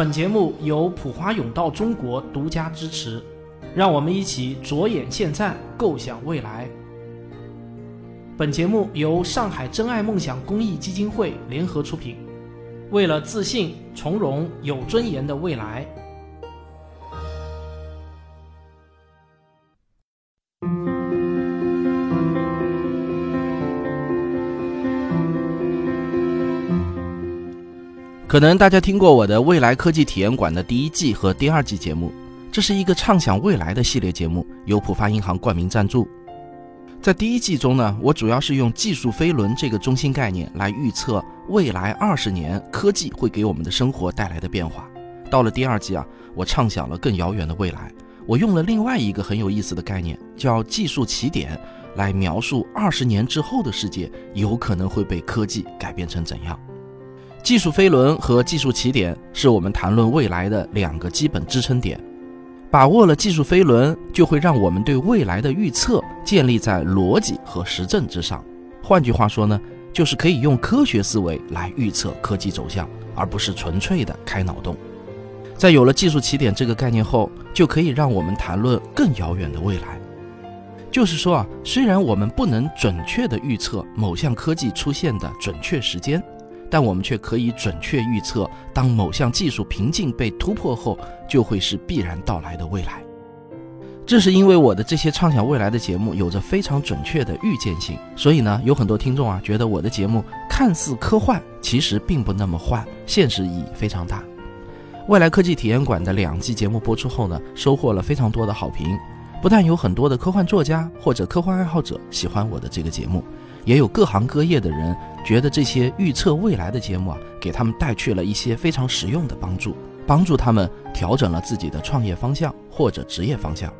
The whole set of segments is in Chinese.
本节目由普华永道中国独家支持，让我们一起着眼现在，构想未来。本节目由上海真爱梦想公益基金会联合出品，为了自信、从容、有尊严的未来。可能大家听过我的未来科技体验馆的第一季和第二季节目，这是一个畅想未来的系列节目，由浦发银行冠名赞助。在第一季中呢，我主要是用技术飞轮这个中心概念来预测未来二十年科技会给我们的生活带来的变化。到了第二季啊，我畅想了更遥远的未来，我用了另外一个很有意思的概念，叫技术起点，来描述二十年之后的世界有可能会被科技改变成怎样。技术飞轮和技术起点是我们谈论未来的两个基本支撑点。把握了技术飞轮，就会让我们对未来的预测建立在逻辑和实证之上。换句话说呢，就是可以用科学思维来预测科技走向，而不是纯粹的开脑洞。在有了技术起点这个概念后，就可以让我们谈论更遥远的未来。就是说啊，虽然我们不能准确的预测某项科技出现的准确时间。但我们却可以准确预测，当某项技术瓶颈被突破后，就会是必然到来的未来。正是因为我的这些畅想未来的节目有着非常准确的预见性，所以呢，有很多听众啊觉得我的节目看似科幻，其实并不那么幻，现实意义非常大。未来科技体验馆的两季节目播出后呢，收获了非常多的好评，不但有很多的科幻作家或者科幻爱好者喜欢我的这个节目。也有各行各业的人觉得这些预测未来的节目啊，给他们带去了一些非常实用的帮助，帮助他们调整了自己的创业方向或者职业方向。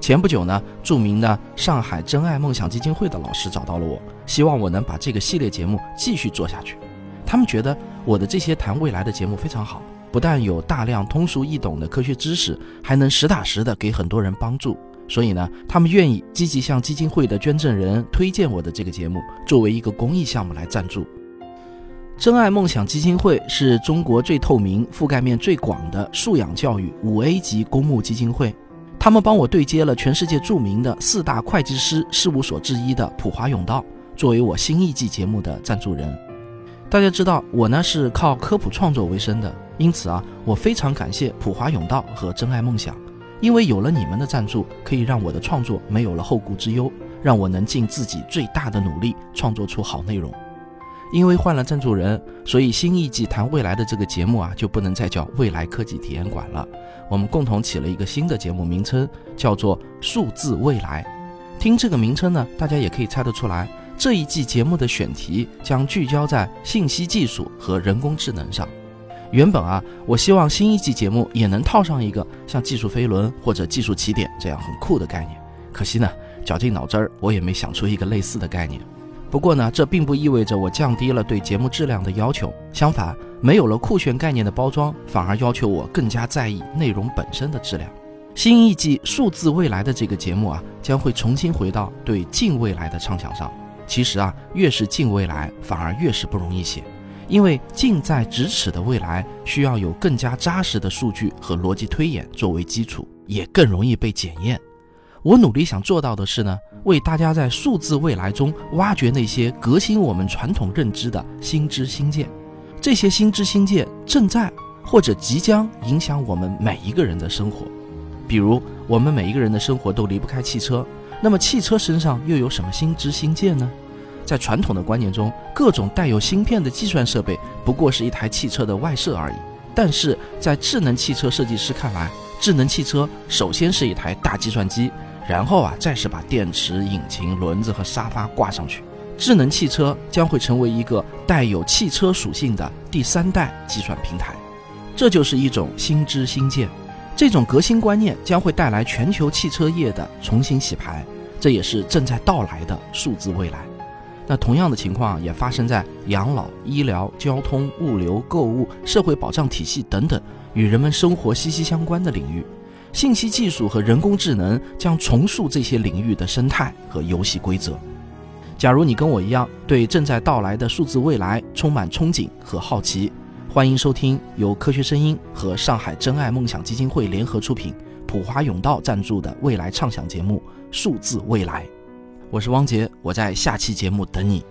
前不久呢，著名的上海真爱梦想基金会的老师找到了我，希望我能把这个系列节目继续做下去。他们觉得我的这些谈未来的节目非常好，不但有大量通俗易懂的科学知识，还能实打实的给很多人帮助。所以呢，他们愿意积极向基金会的捐赠人推荐我的这个节目，作为一个公益项目来赞助。真爱梦想基金会是中国最透明、覆盖面最广的素养教育五 A 级公募基金会。他们帮我对接了全世界著名的四大会计师事务所之一的普华永道，作为我新一季节目的赞助人。大家知道，我呢是靠科普创作为生的，因此啊，我非常感谢普华永道和真爱梦想。因为有了你们的赞助，可以让我的创作没有了后顾之忧，让我能尽自己最大的努力创作出好内容。因为换了赞助人，所以新一季谈未来的这个节目啊，就不能再叫未来科技体验馆了。我们共同起了一个新的节目名称，叫做数字未来。听这个名称呢，大家也可以猜得出来，这一季节目的选题将聚焦在信息技术和人工智能上。原本啊，我希望新一季节目也能套上一个像技术飞轮或者技术起点这样很酷的概念。可惜呢，绞尽脑汁儿，我也没想出一个类似的概念。不过呢，这并不意味着我降低了对节目质量的要求。相反，没有了酷炫概念的包装，反而要求我更加在意内容本身的质量。新一季数字未来的这个节目啊，将会重新回到对近未来的畅想上。其实啊，越是近未来，反而越是不容易写。因为近在咫尺的未来需要有更加扎实的数据和逻辑推演作为基础，也更容易被检验。我努力想做到的是呢，为大家在数字未来中挖掘那些革新我们传统认知的新知新见。这些新知新见正在或者即将影响我们每一个人的生活。比如，我们每一个人的生活都离不开汽车，那么汽车身上又有什么新知新见呢？在传统的观念中，各种带有芯片的计算设备不过是一台汽车的外设而已。但是在智能汽车设计师看来，智能汽车首先是一台大计算机，然后啊，再是把电池、引擎、轮子和沙发挂上去。智能汽车将会成为一个带有汽车属性的第三代计算平台。这就是一种新知新建。这种革新观念将会带来全球汽车业的重新洗牌，这也是正在到来的数字未来。那同样的情况也发生在养老医疗交通物流购物社会保障体系等等与人们生活息息相关的领域。信息技术和人工智能将重塑这些领域的生态和游戏规则。假如你跟我一样对正在到来的数字未来充满憧憬和好奇欢迎收听由科学声音和上海真爱梦想基金会联合出品普华永道赞助的未来畅想节目数字未来。我是汪杰我在下期节目等你。